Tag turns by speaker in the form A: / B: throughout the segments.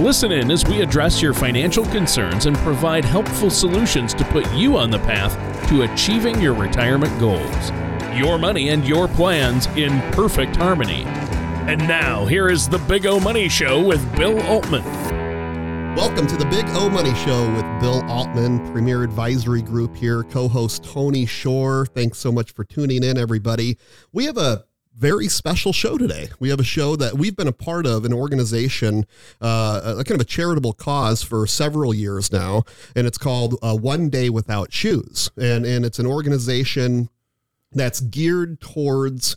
A: Listen in as we address your financial concerns and provide helpful solutions to put you on the path to achieving your retirement goals. Your money and your plans in perfect harmony. And now, here is the Big O Money Show with Bill Altman.
B: Welcome to the Big O Money Show with Bill Altman, Premier Advisory Group here, co host Tony Shore. Thanks so much for tuning in, everybody. We have a very special show today. We have a show that we've been a part of, an organization, uh, a kind of a charitable cause for several years now, and it's called uh, One Day Without Shoes, and and it's an organization that's geared towards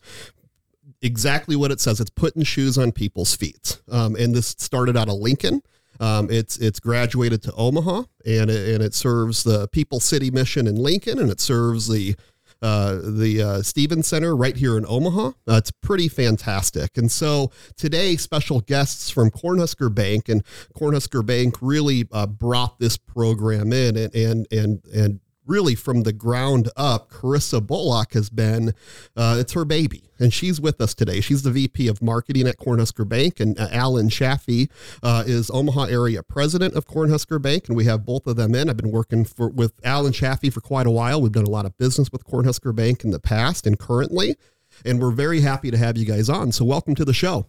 B: exactly what it says. It's putting shoes on people's feet, um, and this started out of Lincoln. Um, it's it's graduated to Omaha, and it, and it serves the People City mission in Lincoln, and it serves the uh, the uh, Stevens Center right here in Omaha. Uh, it's pretty fantastic. And so today, special guests from Cornhusker Bank and Cornhusker Bank really uh, brought this program in and and and and really from the ground up, Corissa Bullock has been, uh, it's her baby. And she's with us today. She's the VP of Marketing at Cornhusker Bank. And uh, Alan Chaffee uh, is Omaha area president of Cornhusker Bank. And we have both of them in. I've been working for, with Alan Chaffee for quite a while. We've done a lot of business with Cornhusker Bank in the past and currently. And we're very happy to have you guys on. So, welcome to the show.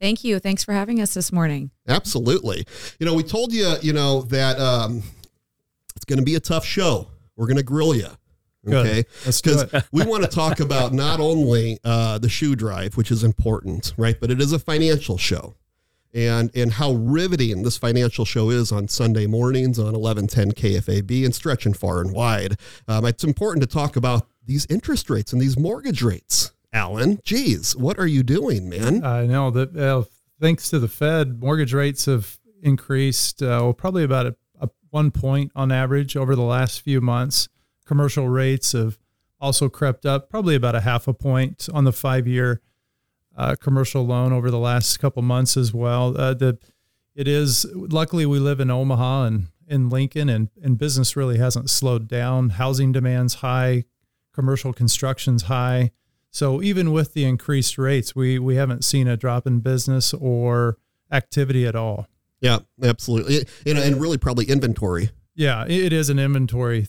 C: Thank you. Thanks for having us this morning.
B: Absolutely. You know, we told you, you know, that um, it's going to be a tough show we're going to grill you. Okay. Because we want to talk about not only uh, the shoe drive, which is important, right? But it is a financial show. And, and how riveting this financial show is on Sunday mornings on 1110 KFAB and stretching far and wide. Um, it's important to talk about these interest rates and these mortgage rates. Alan, geez, what are you doing, man?
D: I know that uh, thanks to the Fed, mortgage rates have increased uh, well, probably about a one point on average over the last few months. Commercial rates have also crept up, probably about a half a point on the five year uh, commercial loan over the last couple months as well. Uh, the it is luckily we live in Omaha and in Lincoln, and and business really hasn't slowed down. Housing demand's high, commercial construction's high. So even with the increased rates, we we haven't seen a drop in business or activity at all.
B: Yeah, absolutely. You know, and really probably inventory.
D: Yeah, it is an inventory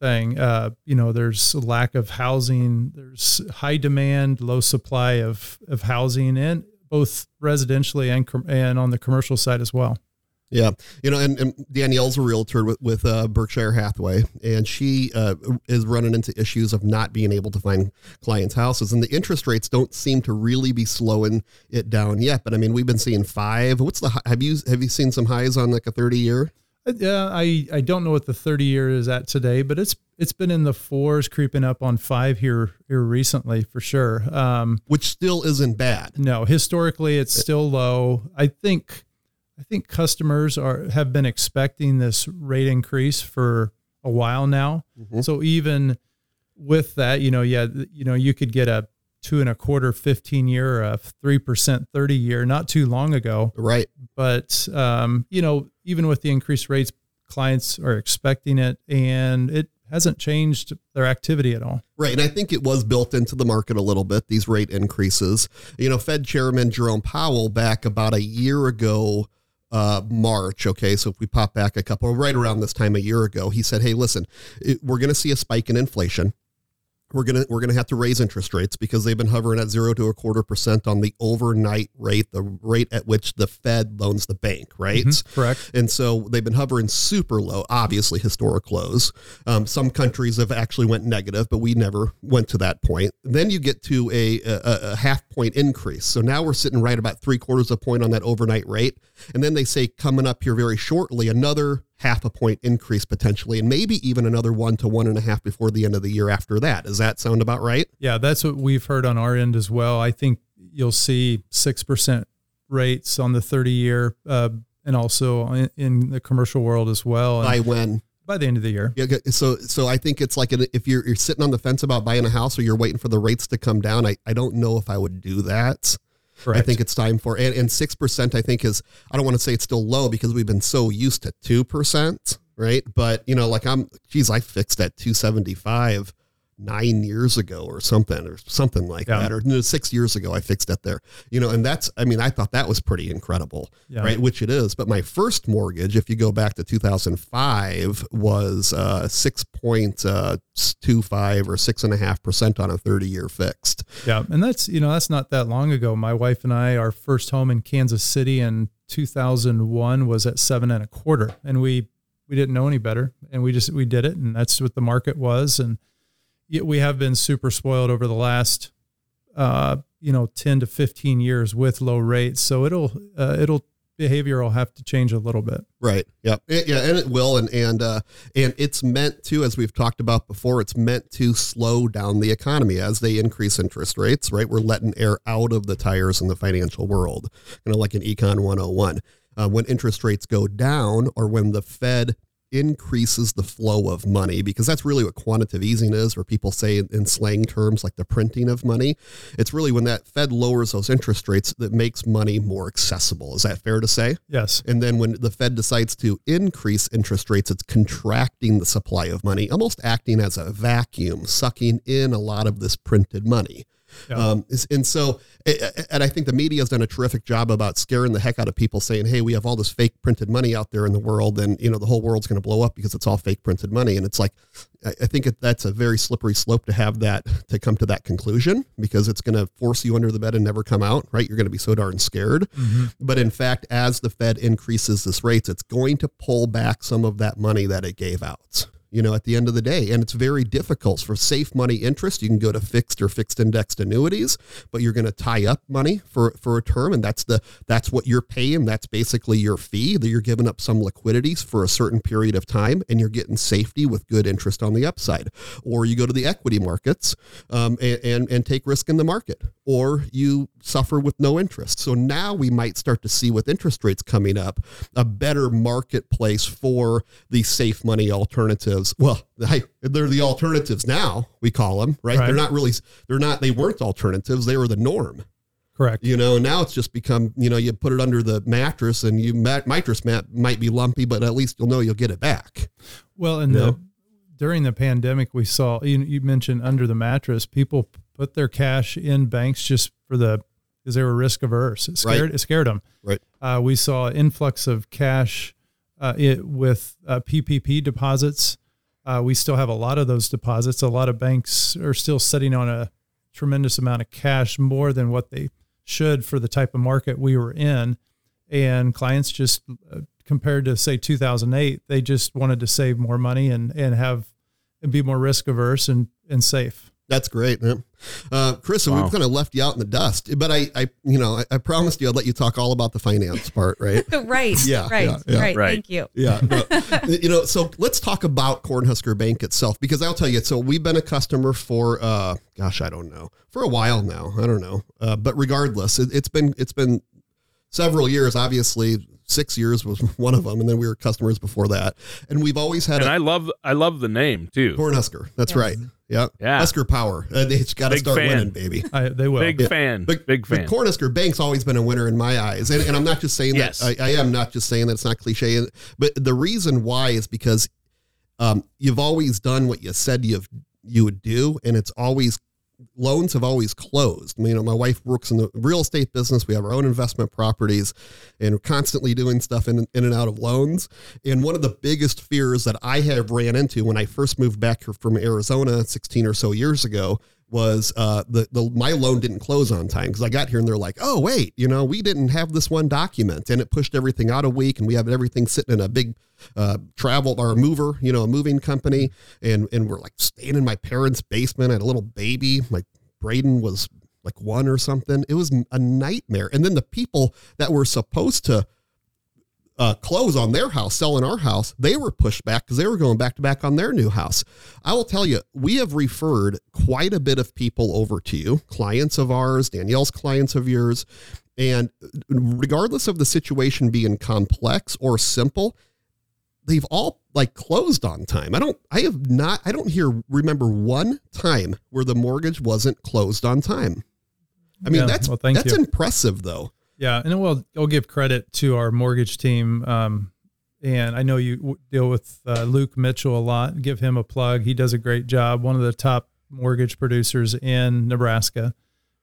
D: thing. Uh, you know, there's a lack of housing. There's high demand, low supply of of housing, and both residentially and and on the commercial side as well.
B: Yeah, you know, and, and Danielle's a realtor with, with uh, Berkshire Hathaway, and she uh, is running into issues of not being able to find clients' houses, and the interest rates don't seem to really be slowing it down yet. But I mean, we've been seeing five. What's the have you have you seen some highs on like a thirty year?
D: Uh, yeah, I I don't know what the thirty year is at today, but it's it's been in the fours, creeping up on five here here recently for sure.
B: Um, Which still isn't bad.
D: No, historically it's still low. I think I think customers are have been expecting this rate increase for a while now. Mm-hmm. So even with that, you know, yeah, you know, you could get a two and a quarter 15 year, a 3% 30 year not too long ago.
B: Right.
D: But, um, you know, even with the increased rates, clients are expecting it and it hasn't changed their activity at all.
B: Right. And I think it was built into the market a little bit, these rate increases. You know, Fed Chairman Jerome Powell back about a year ago uh, March. Okay, so if we pop back a couple, right around this time a year ago, he said, "Hey, listen, it, we're going to see a spike in inflation we're gonna we're gonna have to raise interest rates because they've been hovering at zero to a quarter percent on the overnight rate, the rate at which the Fed loans the bank, right? Mm-hmm,
D: correct.
B: And so they've been hovering super low, obviously historic lows. Um, some countries have actually went negative, but we never went to that point. Then you get to a, a, a half point increase. So now we're sitting right about three quarters of a point on that overnight rate, and then they say coming up here very shortly another half a point increase potentially, and maybe even another one to one and a half before the end of the year after that. Does that sound about right?
D: Yeah, that's what we've heard on our end as well. I think you'll see 6% rates on the 30 year uh, and also in, in, the commercial world as well.
B: And by when?
D: by the end of the year.
B: Yeah, so so I think it's like an, if you're you're sitting on the fence about buying a house or you're waiting for the rates to come down. I, I don't know if I would do that.
D: Correct.
B: I think it's time for and and six percent. I think is I don't want to say it's still low because we've been so used to two percent, right? But you know, like I'm, geez, I fixed at two seventy five nine years ago or something or something like
D: Yeah.
B: that or no, six years ago i fixed it there you know and that's i mean i thought that was pretty incredible
D: Yeah.
B: right which it is but my first mortgage if you go back to 2005 was uh 6.25 or six and a half percent on a 30 year fixed
D: Yeah, and that's you know that's not that long ago. My wife and I, our first home in Kansas City in 2001 was at seven and a quarter, and we we didn't know any better, and we just we did it, and that's what the market was, and we have been super spoiled over the last uh, you know 10 to 15 years with low rates, so it'll uh, it'll behavior will have to change a little bit.
B: Right. Yeah. It- yeah, and it will, and and uh, and it's meant to, as we've talked about before, it's meant to slow down the economy as they increase interest rates. Right. We're letting air out of the tires in the financial world, kind of like an Econ 101. Uh, when interest rates go down, or when the Fed increases the flow of money, because that's really what quantitative easing is, or people say in, in slang terms like the printing of money. It's really when that Fed lowers those interest rates that makes money more accessible. Is that fair to say?
D: Yes.
B: And then when the Fed decides to increase interest rates, it's contracting the supply of money, almost acting as a vacuum, sucking in a lot of this printed money.
D: Yeah.
B: Um, and so, and I think the media has done a terrific job about scaring the heck out of people, saying, "Hey, we have all this fake printed money out there in the world, and you know the whole world's going to blow up because it's all fake printed money." And it's like, I I think that's a very slippery slope to have that to come to that conclusion because it's going to force you under the bed and never come out. Right? You're going to be so darn scared. But in fact, as the Fed increases this rates, it's going to pull back some of that money that it gave out. You know, at the end of the day, and it's very difficult for safe money interest. You can go to fixed or fixed indexed annuities, but you're going to tie up money for for a term, and that's the that's what you're paying. That's basically your fee. That you're giving up some liquidities for a certain period of time, and you're getting safety with good interest on the upside. Or you go to the equity markets um, and, and and take risk in the market, or you suffer with no interest. So now we might start to see with interest rates coming up a better marketplace for the safe money alternatives. Well, they're the alternatives now. We call them right?
D: Right.
B: They're not really. They're not. They weren't alternatives. They were the norm.
D: Correct.
B: You know. Now it's just become. You know, you put it under the mattress, and you mat, mattress mat might be lumpy, but at least you'll know you'll get it back.
D: Well, in
B: No.
D: the during the pandemic, we saw you, you mentioned under the mattress, people put their cash in banks just for the because they were risk averse. It scared
B: Right.
D: it scared them.
B: Right.
D: Uh, we saw influx of cash uh, it, with uh, PPP deposits. Uh, we still have a lot of those deposits. A lot of banks are still sitting on a tremendous amount of cash, more than what they should for the type of market we were in. And clients just, uh, compared to say 2008, they just wanted to save more money and and have and be more risk averse and and safe.
B: That's great, man. Uh, Chris, so
A: Wow.
B: we've kind of left you out in the dust, but I, I, you know, I, I promised you I'd let you talk all about the finance part, right?
C: right.
B: Yeah,
C: Right.
B: yeah, yeah.
C: Right.
A: Right.
C: Thank you.
B: Yeah. no, you know, so let's talk about Cornhusker Bank itself because I'll tell you, so we've been a customer for, uh, gosh, I don't know, for a while now. I don't know. Uh, but regardless, it, it's been, it's been several years, obviously six years was one of them. And then we were customers before that. And we've always had
A: And
B: a
A: I love I love the name too.
B: Cornhusker. That's
C: Yes.
B: right. Yeah.
A: Yeah.
B: Husker power. Uh, it's got to start
A: fan.
B: winning, baby.
D: I, they will.
A: Big
B: Yeah.
A: fan.
B: But,
A: Big fan.
B: But Cornhusker Bank's always been a winner in my eyes. And, and I'm not just saying
A: Yes.
B: that. I, I am not just saying that it's not cliche. But the reason why is because um, you've always done what you said you've, you would do. And it's always, loans have always closed. You know, my wife works in the real estate business. We have our own investment properties and we're constantly doing stuff in, in and out of loans. And one of the biggest fears that I have ran into when I first moved back here from Arizona 16 or so years ago was uh, the, the my loan didn't close on time because I got here and they're like, oh wait, you know, we didn't have this one document and it pushed everything out a week and we have everything sitting in a big uh, travel or a mover, you know, a moving company, and and we're like staying in my parents' basement. Had a little baby. My Braden was like one or something. It was a nightmare. And then the people that were supposed to uh, close on their house, selling our house, they were pushed back because they were going back to back on their new house. I will tell you, we have referred quite a bit of people over to you, clients of ours, Danielle's clients of yours. And regardless of the situation being complex or simple, they've all like closed on time. I don't I have not I don't hear remember one time where the mortgage wasn't closed on time. I mean
D: Yeah,
B: that's
D: well,
B: that's
D: you.
B: impressive though.
D: Yeah, and we'll I'll give credit to our mortgage team. Um, and I know you deal with uh, Luke Mitchell a lot. Give him a plug. He does a great job. One of the top mortgage producers in Nebraska,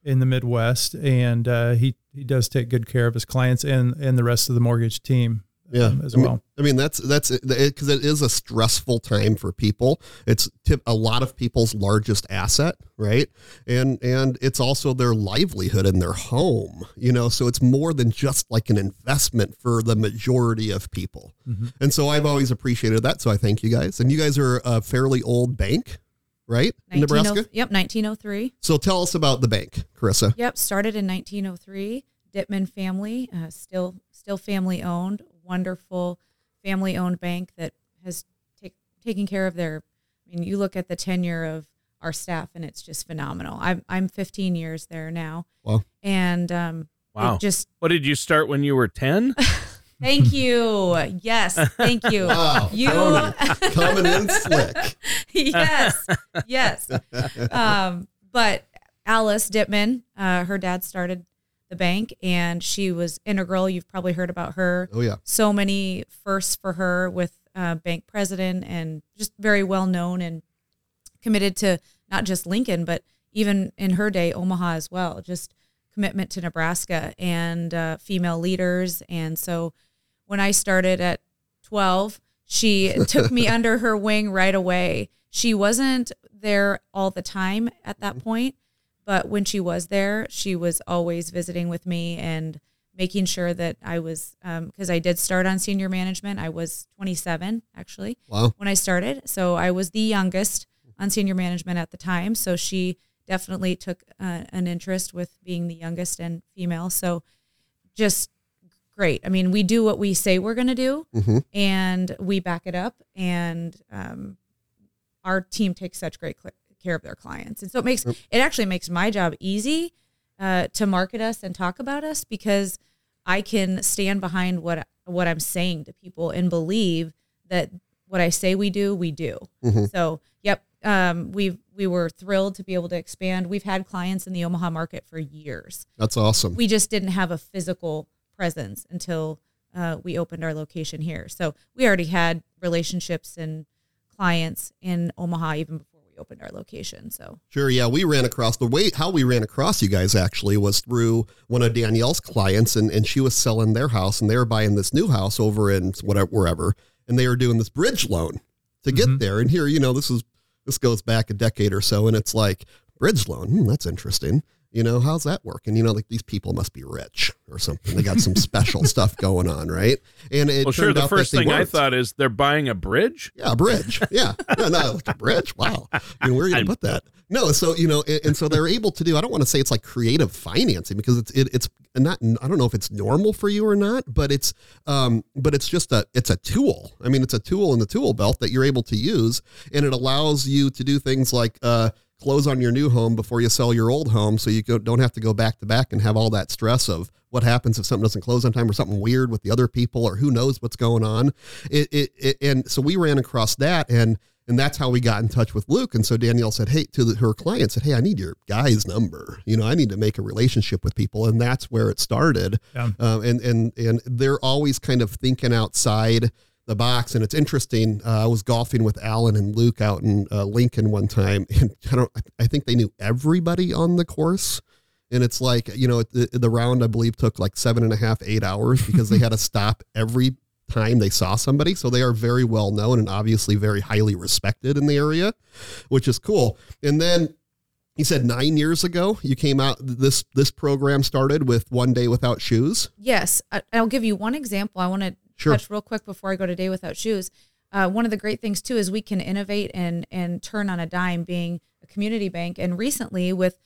D: in the Midwest, and uh, he he does take good care of his clients and and the rest of the mortgage team.
B: Yeah,
D: um, as
B: I mean-
D: well.
B: I mean, that's that's it because it is a stressful time for people. It's tip, a lot of people's largest asset, right? And and it's also their livelihood and their home. You know, so it's more than just like an investment for the majority of people.
D: Mhm.
B: And so I've always appreciated that. So I thank you guys. And you guys are a fairly old bank, right? In Nebraska.
C: Yep, 1903.
B: So tell us about the bank, Corissa.
C: Yep, started in 1903. Dittman family, uh, still still family owned. Wonderful family owned bank that has take, taken care of their. I mean, you look at the tenure of our staff, and it's just phenomenal. I'm I'm 15 years there now.
B: Wow.
C: And um,
A: Wow.
C: just
A: What did you start when you were 10?
C: thank you. Yes, thank you.
B: Wow,
C: You
B: coming in slick.
C: yes, yes. Um, but Alice Dittman, uh, her dad started the bank, and she was integral. You've probably heard about her.
B: Oh yeah.
C: So many firsts for her with uh, bank president, and just very well known and committed to not just Lincoln, but even in her day, Omaha as well. Just commitment to Nebraska and uh, female leaders. And so when I started at 12, she took me under her wing right away. She wasn't there all the time at that point, but when she was there, she was always visiting with me and making sure that I was, because I did start on senior management. I was 27 actually
B: Wow.
C: when I started. So I was the youngest on senior management at the time. So she definitely took uh, an interest with being the youngest and female. So just great. I mean, we do what we say we're going to do
B: hmm
C: and we back it up. And um, our team takes such great care of their clients. And so it makes, it actually makes my job easy uh, to market us and talk about us because I can stand behind what what I'm saying to people and believe that what I say we do, we do.
B: Mhm.
C: So, yep, um, we we were thrilled to be able to expand. We've had clients in the Omaha market for years.
B: That's awesome.
C: We just didn't have a physical presence until uh, we opened our location here. So we already had relationships and clients in Omaha even before we opened our location. So
B: Sure. Yeah, we ran across the way how we ran across you guys actually was through one of Danielle's clients, and and she was selling their house, and they were buying this new house over in whatever wherever, and they were doing this bridge loan to get
D: Mhm.
B: there. And here, you know, this is this goes back a decade or so, and it's like bridge loan. Hmm, that's interesting. You know, how's that work? And you know, like these people must be rich or something. They got some special stuff going on, right? And it
A: well, sure. The
B: out
A: first thing I
B: weren't.
A: thought is they're buying a bridge.
B: Yeah, a bridge. Yeah. No, no, like a bridge. Wow. I mean, where are you going to put that? No, so, you know, and, and so they're able to do, I don't want to say it's like creative financing because it's, it, it's not, I don't know if it's normal for you or not, but it's, um, but it's just a, it's a tool. I mean, it's a tool in the tool belt that you're able to use and it allows you to do things like, uh, close on your new home before you sell your old home so you don't have to go back to back and have all that stress of what happens if something doesn't close on time or something weird with the other people or who knows what's going on it, it, it and so we ran across that and and that's how we got in touch with Luke. And so Danielle said, "Hey," to the, her client said, "Hey, I need your guy's number. You know, I need to make a relationship with people." And that's where it started.
D: Yeah.
B: Um, and and and they're always kind of thinking outside the box. And it's interesting. Uh, I was golfing with Alan and Luke out in uh, Lincoln one time, and I don't. I think they knew everybody on the course. And it's like you know the, the round I believe took like seven and a half, eight hours because they had to stop every time they saw somebody. So they are very well known and obviously very highly respected in the area, which is cool. And then he said nine years ago you came out. This this program started with one day without shoes.
C: Yes, I- I'll give you one example. I want to
B: Sure.
C: touch real quick before I go to Day Without Shoes. Uh, one of the great things too is we can innovate and and turn on a dime, being a community bank. And recently, with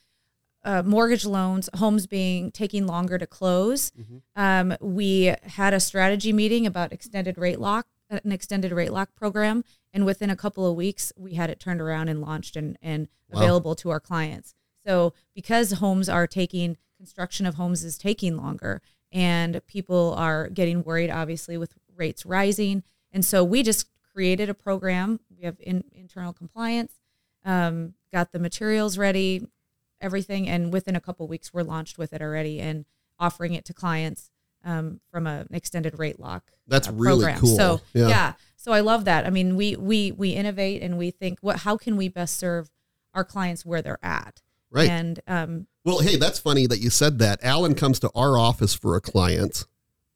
C: uh, mortgage loans, homes being taking longer to close, um, we had a strategy meeting about extended rate lock, an extended rate lock program, and within a couple of weeks, we had it turned around and launched and and
B: Wow.
C: available to our clients. So because homes are taking construction of homes is taking longer and people are getting worried obviously with rates rising And so we just created a program. We have in, internal compliance, um, got the materials ready, everything, and within a couple weeks we're launched with it already and offering it to clients um, from a, an extended rate lock.
B: That's
C: uh,
B: really
C: program.
B: cool.
C: So
B: Yeah.
C: yeah. so I love that. I mean, we we we innovate and we think what how can we best serve our clients where they're at.
B: Right.
C: And um,
B: Well, hey, that's funny that you said that. Alan comes to our office for a client.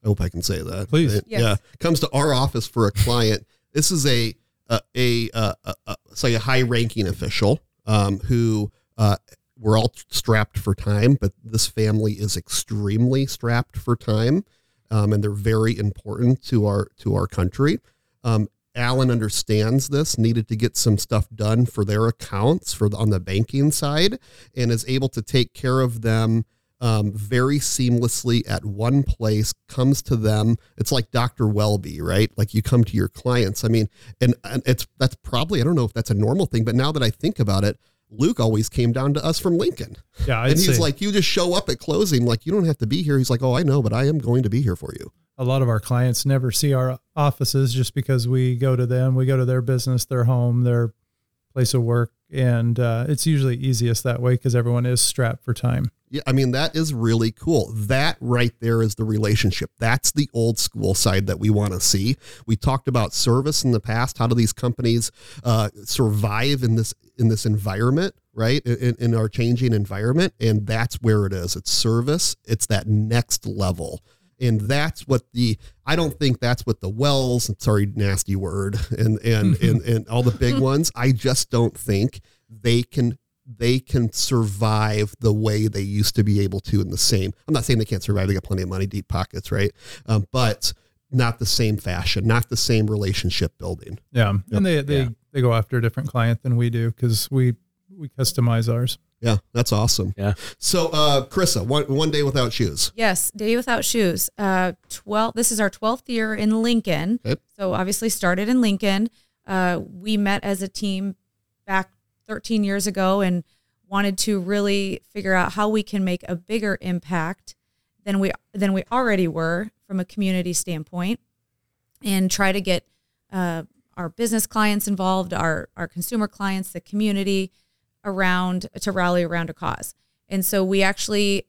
B: I hope I can say that.
D: Please.
C: Yes.
B: Yeah, comes to our office for a client. This is a a a, a, a, a say a high ranking official um, who uh, we're all strapped for time, but this family is extremely strapped for time, um, and they're very important to our to our country. Um, Alan understands this, needed to get some stuff done for their accounts for the, on the banking side, and is able to take care of them um, very seamlessly at one place. Comes to them. It's like Dr. Welby, right? Like you come to your clients. I mean, and, and it's that's probably I don't know if that's a normal thing, but now that I think about it, Luke always came down to us from Lincoln,
D: Yeah, I'd
B: and he's
D: say
B: like, you just show up at closing, like you don't have to be here. He's like, oh, I know, but I am going to be here for you.
D: A lot of our clients never see our offices just because we go to them, we go to their business, their home, their place of work, and uh, it's usually easiest that way because everyone is strapped for time.
B: Yeah, I mean that is really cool. That right there is the relationship. That's the old school side that we want to see. We talked about service in the past. How do these companies uh, survive in this in this environment, right? In, in our changing environment, and that's where it is. It's service. It's that next level. And that's what the I don't think that's what the Wells, sorry, nasty word, and and and, and all the big ones. I just don't think they can they can survive the way they used to be able to in the same. I'm not saying they can't survive. They got plenty of money, deep pockets, right? Um, but not the same fashion, not the same relationship building.
D: Yeah, and they they
B: Yeah.
D: they go after a different client than we do because we we customize ours.
B: Yeah, that's awesome.
A: Yeah.
B: So, uh, Corissa, one one day without shoes.
C: Yes, Day Without Shoes. Uh, twelve. This is our twelfth year in Lincoln.
B: Okay.
C: So obviously started in Lincoln. Uh, we met as a team back 13 years ago and wanted to really figure out how we can make a bigger impact than we than we already were from a community standpoint, and try to get uh, our business clients involved, our our consumer clients, the community around to rally around a cause. And so we actually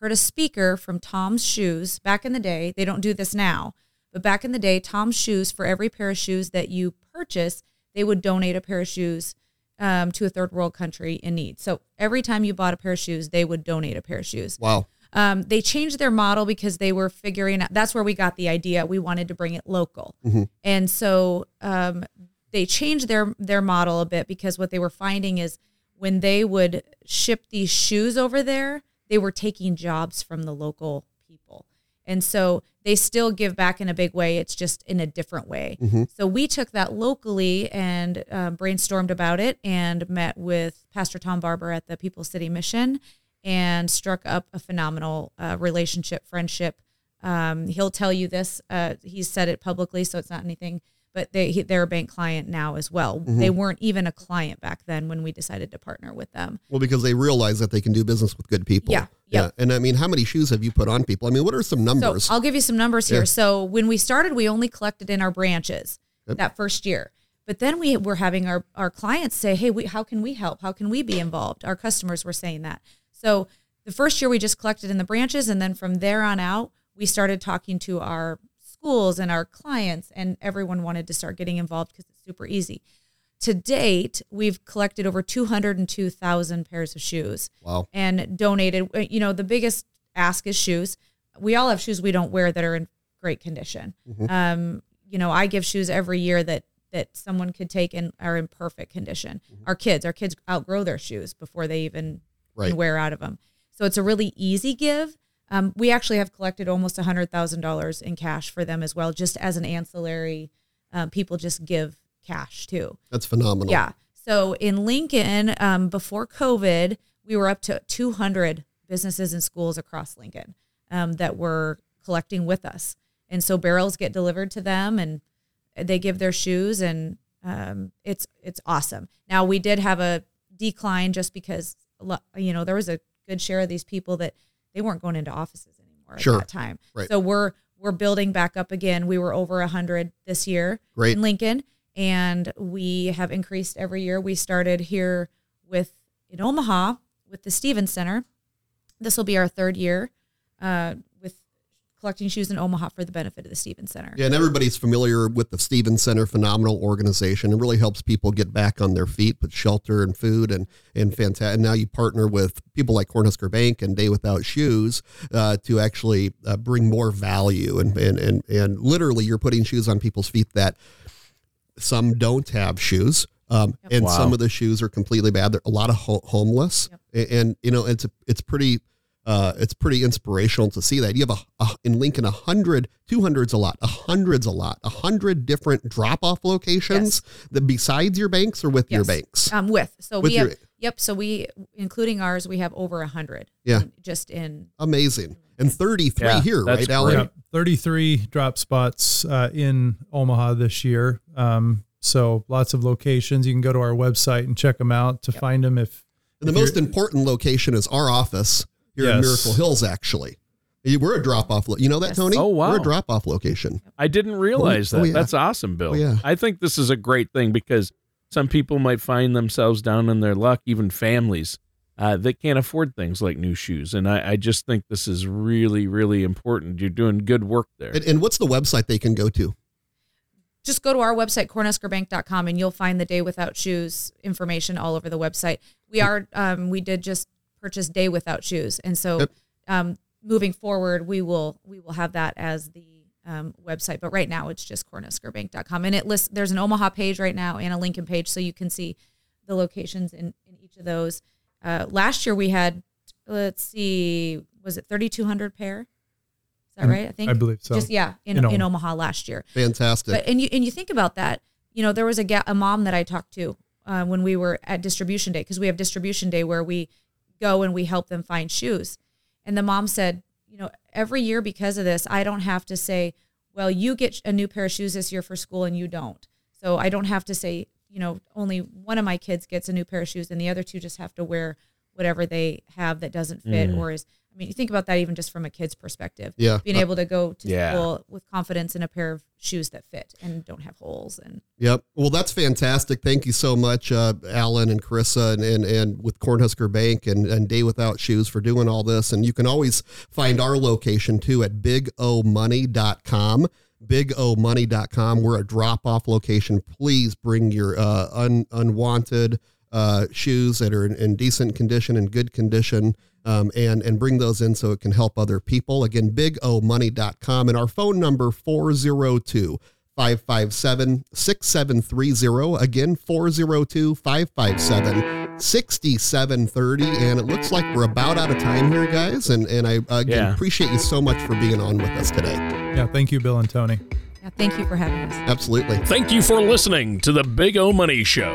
C: heard a speaker from Tom's Shoes back in the day. They don't do this now, but back in the day, Tom's Shoes, for every pair of shoes that you purchase, they would donate a pair of shoes um, to a third world country in need. So every time you bought a pair of shoes, they would donate a pair of shoes.
B: Wow.
C: Um, they changed their model because they were figuring out that's where we got the idea. We wanted to bring it local. And so um, they changed their their model a bit because what they were finding is when they would ship these shoes over there, they were taking jobs from the local people. And so they still give back in a big way. It's just in a different way. So we took that locally and um, brainstormed about it and met with Pastor Tom Barber at the People's City Mission and struck up a phenomenal uh, relationship, friendship. Um, he'll tell you this. Uh, he's said it publicly, so it's not anything. But they he, they're a bank client now as well. Mm-hmm. They weren't even a client back then when we decided to partner with them.
B: Well, because they realize that they can do business with good people.
C: Yeah,
B: Yeah. And I mean, how many shoes have you put on people? I mean, what are some numbers?
C: So I'll give you some numbers here.
B: Yeah.
C: So when we started, we only collected in our branches
B: Yep.
C: that first year. But then we were having our, our clients say, hey, we, how can we help? How can we be involved? Our customers were saying that. So the first year we just collected in the branches. And then from there on out, we started talking to our schools and our clients, and everyone wanted to start getting involved because it's super easy. To date, we've collected over 202,000 pairs of shoes
B: wow.
C: and donated. uh, You know, the biggest ask is shoes. We all have shoes we don't wear that are in great condition.
B: Mm-hmm.
C: Um, you know, I give shoes every year that that someone could take and are in perfect condition.
B: Mm-hmm.
C: Our kids, our kids outgrow their shoes before they even
B: Right.
C: can wear out of them. So it's a really easy give. Um, we actually have collected almost a hundred thousand dollars in cash for them as well, just as an ancillary. Um, people just give cash too.
B: That's phenomenal.
C: Yeah. So in Lincoln, um, before COVID, we were up to 200 businesses and schools across Lincoln um, that were collecting with us. And so barrels get delivered to them and they give their shoes and um, it's it's awesome. Now we did have a decline just because you know there was a good share of these people that they weren't going into offices anymore
B: Sure.
C: at that time.
B: Right.
C: So we're we're building back up again. We were over 100 this year
B: Great.
C: in Lincoln, and we have increased every year. We started here with in Omaha with the Stevens Center. This will be our third year uh, collecting shoes in Omaha for the benefit of the Stevens Center.
B: Yeah, and everybody's familiar with the Stevens Center, phenomenal organization. It really helps people get back on their feet with shelter and food and and fantastic. And now you partner with people like Cornhusker Bank and Day Without Shoes uh, to actually uh, bring more value and, and and and literally you're putting shoes on people's feet that some don't have shoes. Um, and
A: Wow.
B: some of the shoes are completely bad. They're a lot of ho- homeless, and, and you know it's a, it's pretty uh, it's pretty inspirational to see that you have a, a in Lincoln a hundred, two hundreds a lot, a hundreds a lot, a hundred different drop off locations that besides your banks or with your banks.
C: Um, with so
B: With
C: we
B: your-
C: have yep. So we, including ours, we have over a hundred.
B: Yeah.
C: just in
B: Amazing, and thirty three
A: Yeah,
B: here, right, Alan?
A: great.
D: Yep, 33 drop spots uh, in Omaha this year. Um, so lots of locations. You can go to our website and check them out to find them. If
B: And the most important location is our office here in
D: Yes.
B: Miracle Hills. Actually, we're a drop off. Lo- you know that,
C: Yes.
B: Tony?
A: Oh, wow.
B: We're a drop off location.
A: I didn't realize
B: Oh,
A: that.
B: yeah.
A: That's awesome, Bill.
B: Oh, yeah.
A: I think this is a great thing because some people might find themselves down in their luck, even families uh, that can't afford things like new shoes. And I, I just think this is really, really important. You're doing good work there.
B: And, and what's the website they can go to?
C: just go to our website cornhuskerbank.com and you'll find the day without shoes information all over the website we are um, we did just purchase day without shoes and so
B: Yep.
C: um, moving forward we will we will have that as the um, website but right now it's just cornhuskerbank.com and it lists there's an omaha page right now and a lincoln page so you can see the locations in, in each of those uh, last year we had let's see was it 3200 pair is that
D: Mm,
C: right i think
D: I believe so.
C: just yeah in,
D: In
C: in,
D: Omaha.
C: omaha last year
B: Fantastic.
C: but and you and you think about that, you know, there was a ga- a mom that I talked to uh, when we were at distribution day because we have distribution day where we go and we help them find shoes, and the mom said, you know, every year because of this, I don't have to say, well, you get a new pair of shoes this year for school and you don't, so I don't have to say, you know, only one of my kids gets a new pair of shoes and the other two just have to wear whatever they have that doesn't fit mm. or is. I mean, you think about that even just from a kid's perspective.
B: Yeah.
C: being able to go to
A: Yeah.
C: school with confidence in a pair of shoes that fit and don't have holes and
B: Yep. Well, that's fantastic. Thank you so much, uh, Alan and Corissa, and, and, and with Cornhusker Bank and, and Day Without Shoes for doing all this. And you can always find our location too at bigomoney.com. Bigomoney.com. We're a drop off location. Please bring your uh, un, unwanted uh, shoes that are in, in decent condition and good condition. Um, and and bring those in so it can help other people. Again, bigomoney.com and our phone number 402 557 6730. Again, 402 557 6730. And it looks like we're about out of time here, guys. And, and I, again,
A: Yeah.
B: appreciate you so much for being on with us today.
D: yeah, thank you, Bill and Tony.
C: yeah, thank you for having us.
B: Absolutely.
A: Thank you for listening to the Big O Money Show.